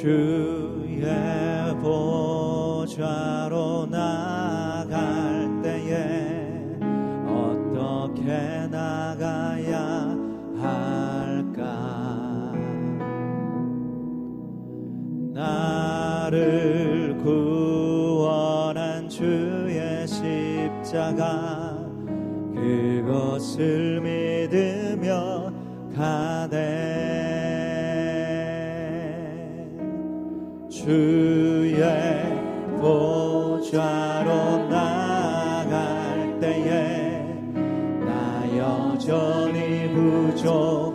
주. 주의 보좌로 나갈 때에 나 여전히 부족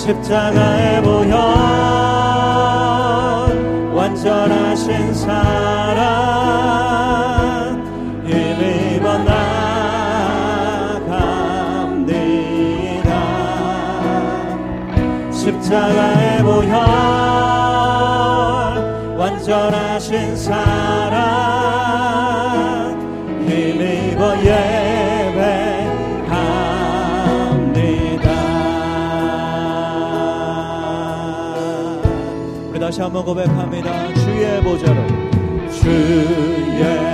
십자가에 모여 완전하신 사랑 일입어 나갑니다. 십자가에 모여 완전하신 사랑 다시 한번 고백합니다. 주의 보좌로 주의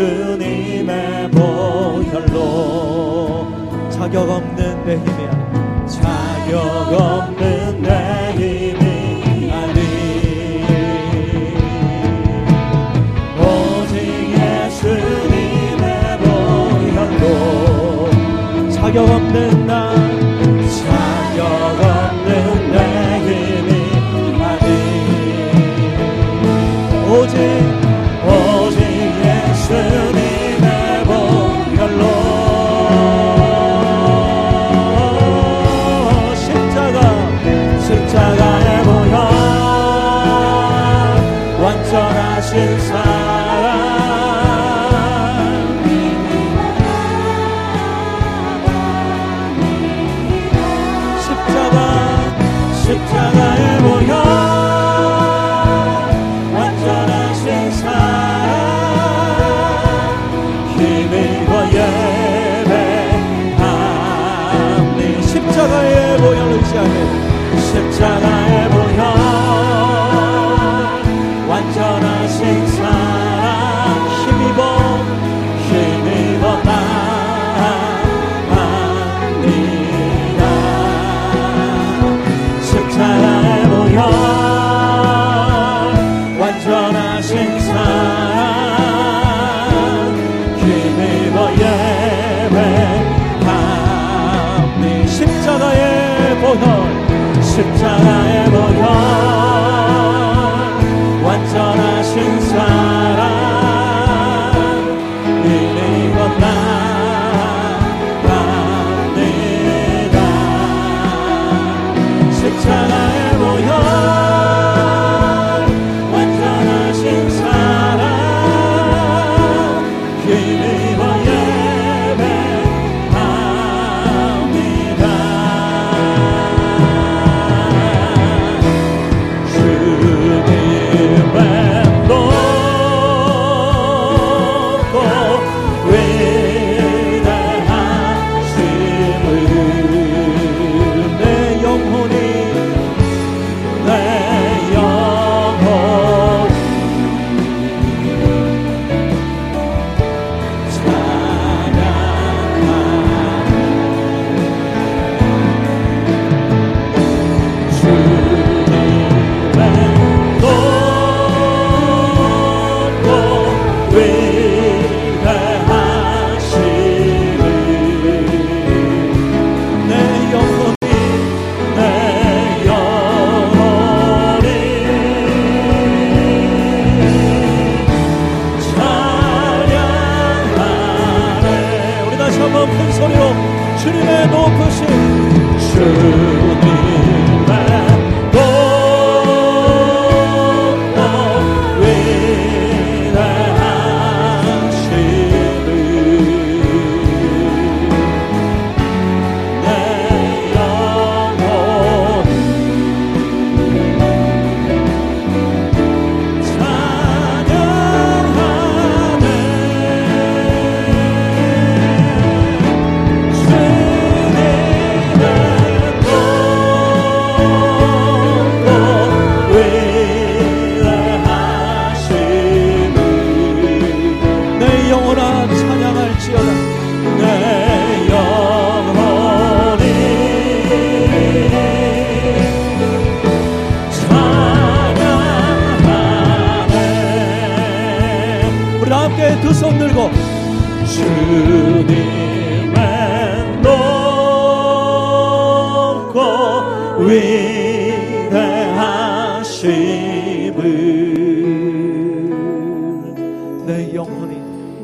주님의 보혈로 자격 없는 내 힘이야 자격 없는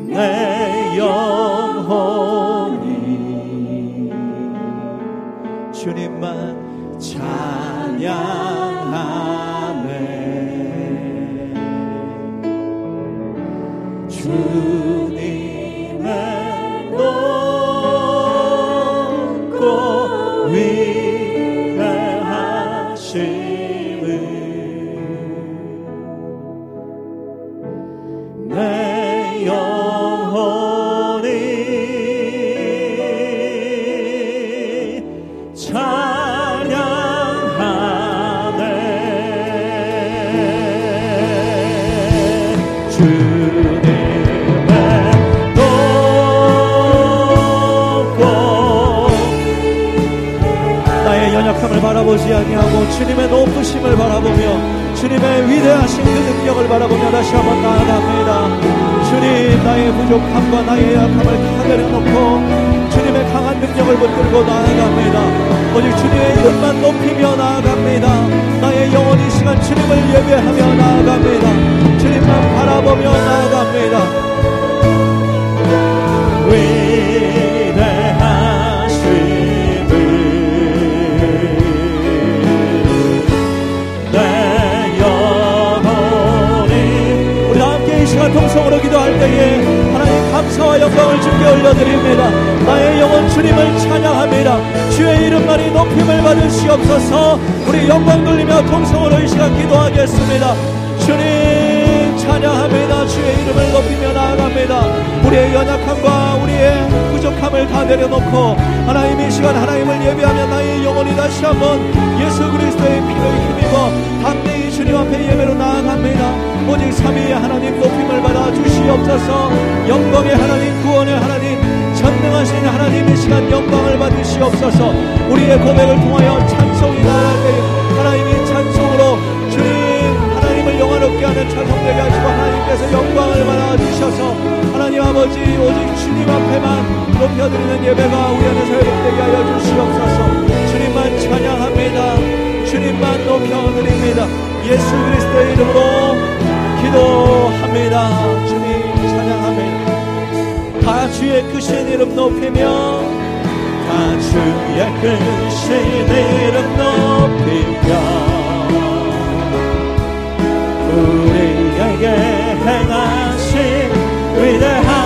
바라보지 아니하고 주님의 높으심을 바라보며 주님의 위대하신 그 능력을 바라보며 다시 한번 나아갑니다. 주님 나의 부족함과 나의 약함을 다 내려놓고 주님의 강한 능력을 붙들고 나아갑니다. 오직 주님의 이름만 높이며 나아갑니다. 나의 영원히 시간 주님을 예배하며 나아갑니다. 주님만 바라보며 나아갑니다. 통성으로 기도할 때에 하나님 감사와 영광을 주께 올려드립니다. 나의 영혼 주님을 찬양합니다. 주의 이름만이 높임을 받으시옵소서 우리 영광 돌리며 통성으로 이 시간 기도하겠습니다. 주님 찬양합니다. 주의 이름을 높이며 나아갑니다. 우리의 연약함과 우리의 부족함을 다 내려놓고 하나님 이 시간 하나님을 예배하며 나의 영혼이 다시 한번 예수 그리스도의 피를 힘입어 담대히 주님 앞에 예배로 나아갑니다. 오직 삼위의 하나님 높임을 받아 주시옵소서. 영광의 하나님 구원의 하나님 전능하신 하나님 의 시간 영광을 받으시옵소서. 우리의 고백을 통하여 찬송이 나아가게 하나님이 찬송으로 주님 하나님을 영원롭게 하는 찬송되게 하시고 하나님께서 영광을 받아 주셔서 하나님 아버지 오직 주님 앞에만 높여드리는 예배가 우리 안에서 회복되게 하여 주시옵소서. 주님만 찬양합니다. 주님만 높여드립니다. 예수 그리스도의 이름으로 기도합니다. 주님 찬양합니다. 다 주의 끝신 이름 높이며 다 주의 끝신 이름 높이며 우리에게 행하신 위대한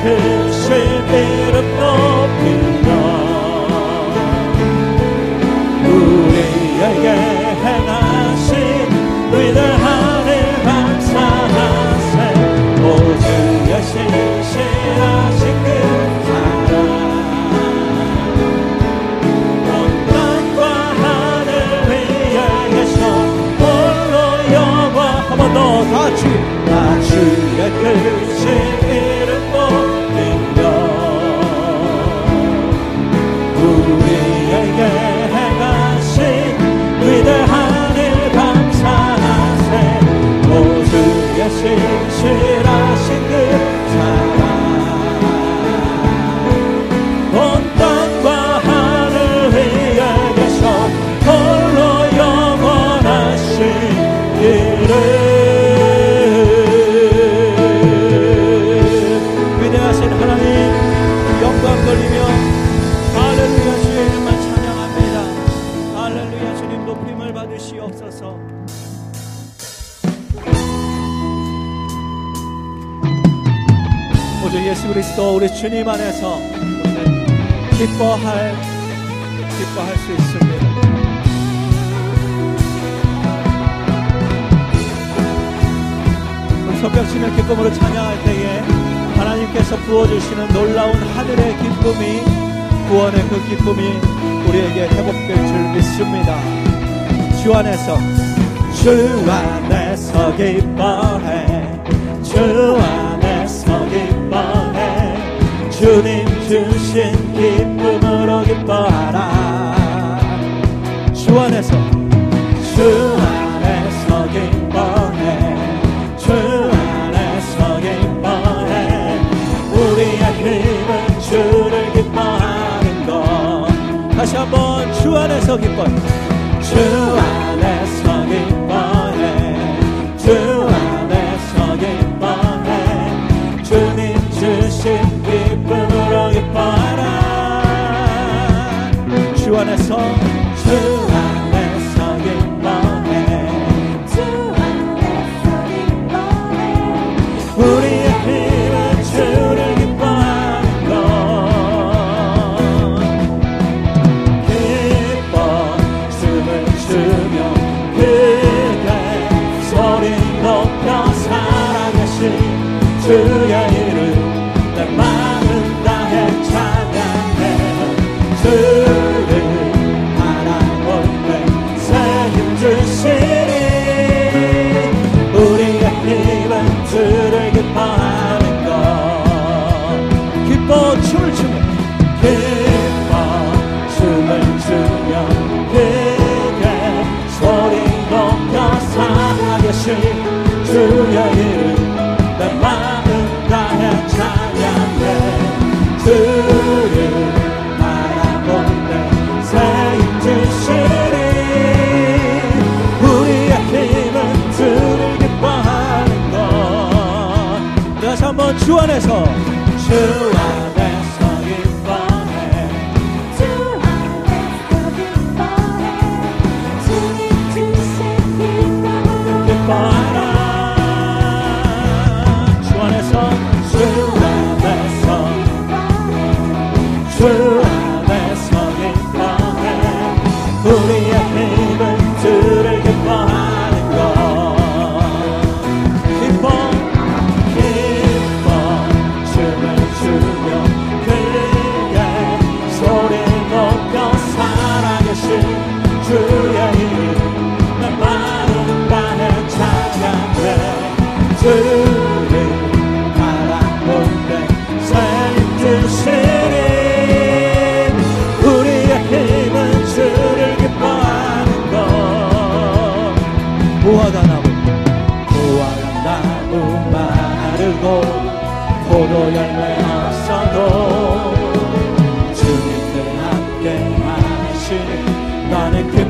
could. 주님 안에서 기뻐할 기뻐할 수 있습니다. 성벽치며 기쁨으로 찬양할 때에 하나님께서 부어주시는 놀라운 하늘의 기쁨이 구원의 그 기쁨이 우리에게 회복될 줄 믿습니다. 주 안에서 주 안에서 기뻐해 주 안에서 기뻐해 주신 기쁨으로 기뻐하라 주 안에서 주 안에서 기뻐해. 주 안에서 기뻐해. 우리의 힘은 주를 기뻐하는 것. 다시 한번 주 안에서 기뻐해. 주 안에서 기뻐해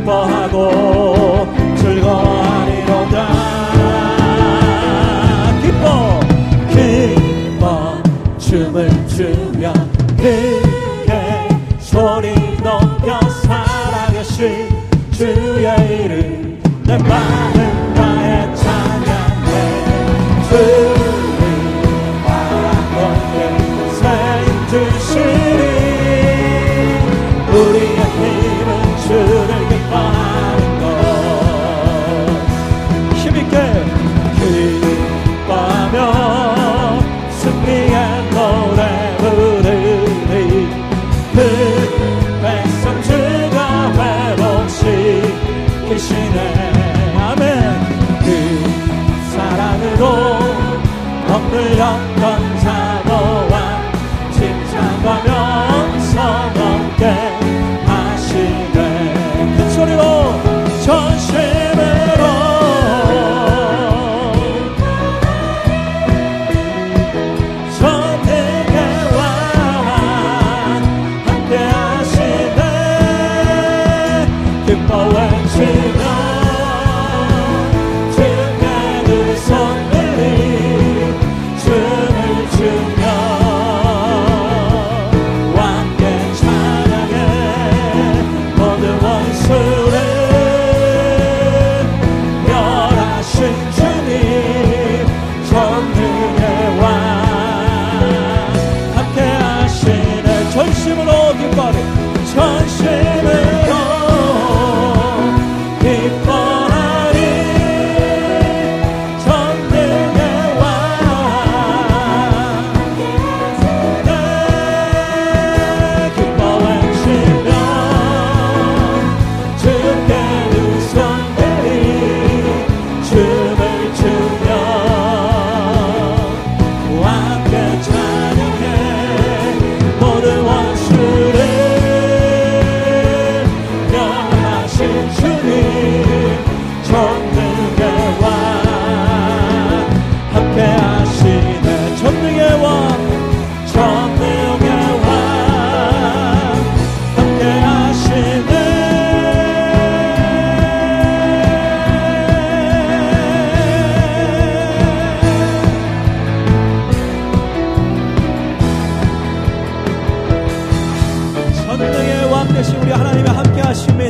기뻐하고 즐거워하리로다. 기뻐 기뻐. 춤을 추며 크게 소리 높여 사랑하신 주의 이름 내 마음 다해 찬양해. 주님 바라건대 새 주시리.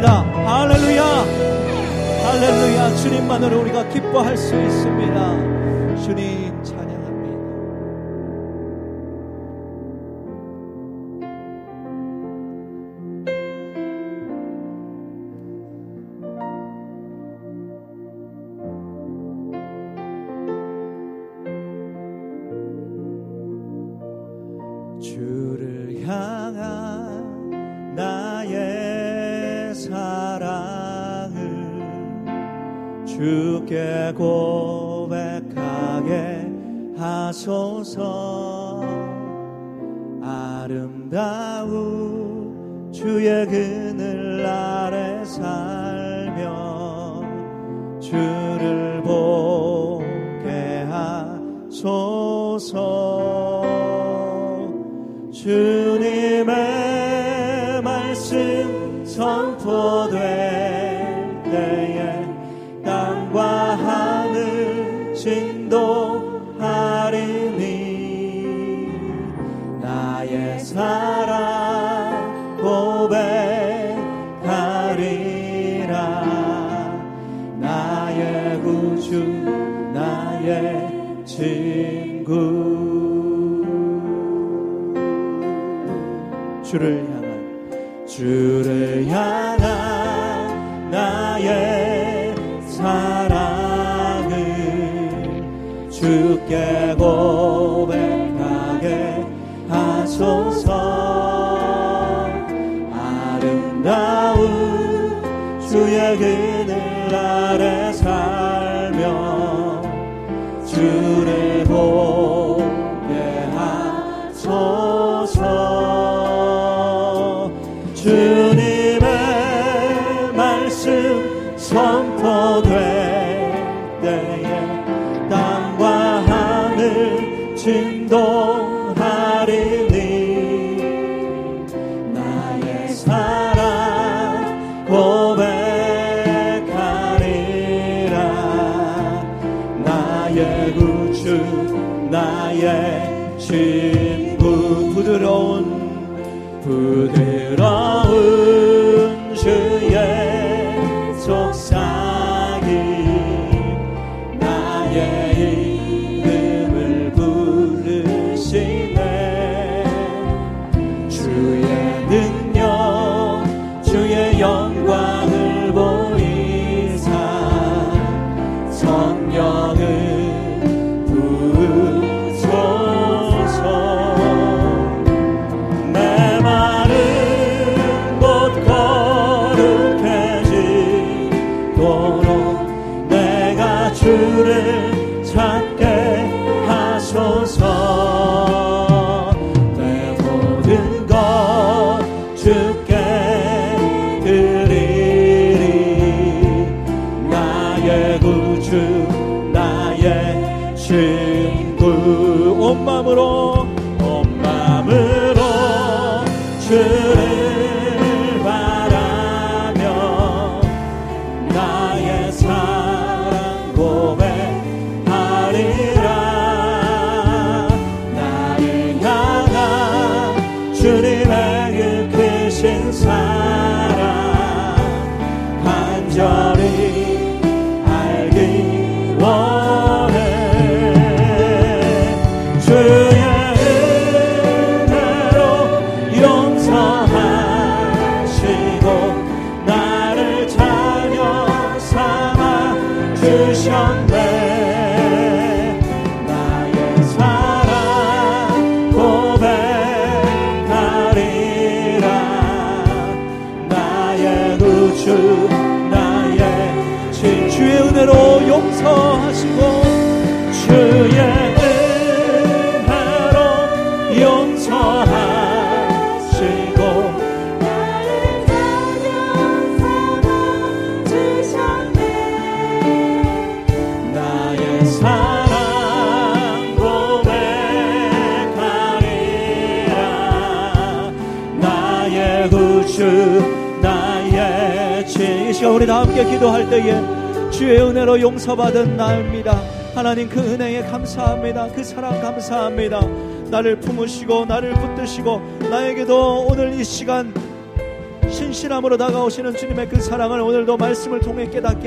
있습니다. 할렐루야! 할렐루야! 주님만으로 우리가 기뻐할 수 있습니다. 주님. 용서 아름다운 주의 그늘 아래 살며 주를 보게 하소서. 주 주를 향한 주를 향한 나의 사랑을 주께 고백. 증동하리니 나의 사랑 고백하리라. 나의 구주 나의 친구 부드러운 부드 용서하시고 주의 은혜로 용서하시고 나를 삼아 주셨네 나의 사랑 고백하리라. 나의 구주 나의 지 시간 우리 다 함께 기도할 때에 주의 은혜로 용서받은 나입니다. 하나님 그 은혜에 감사합니다. 그 사랑 감사합니다. 나를 품으시고 나를 붙드시고 나에게도 오늘 이 시간 신실함으로 다가오시는 주님의 그 사랑을 오늘도 말씀을 통해 깨닫게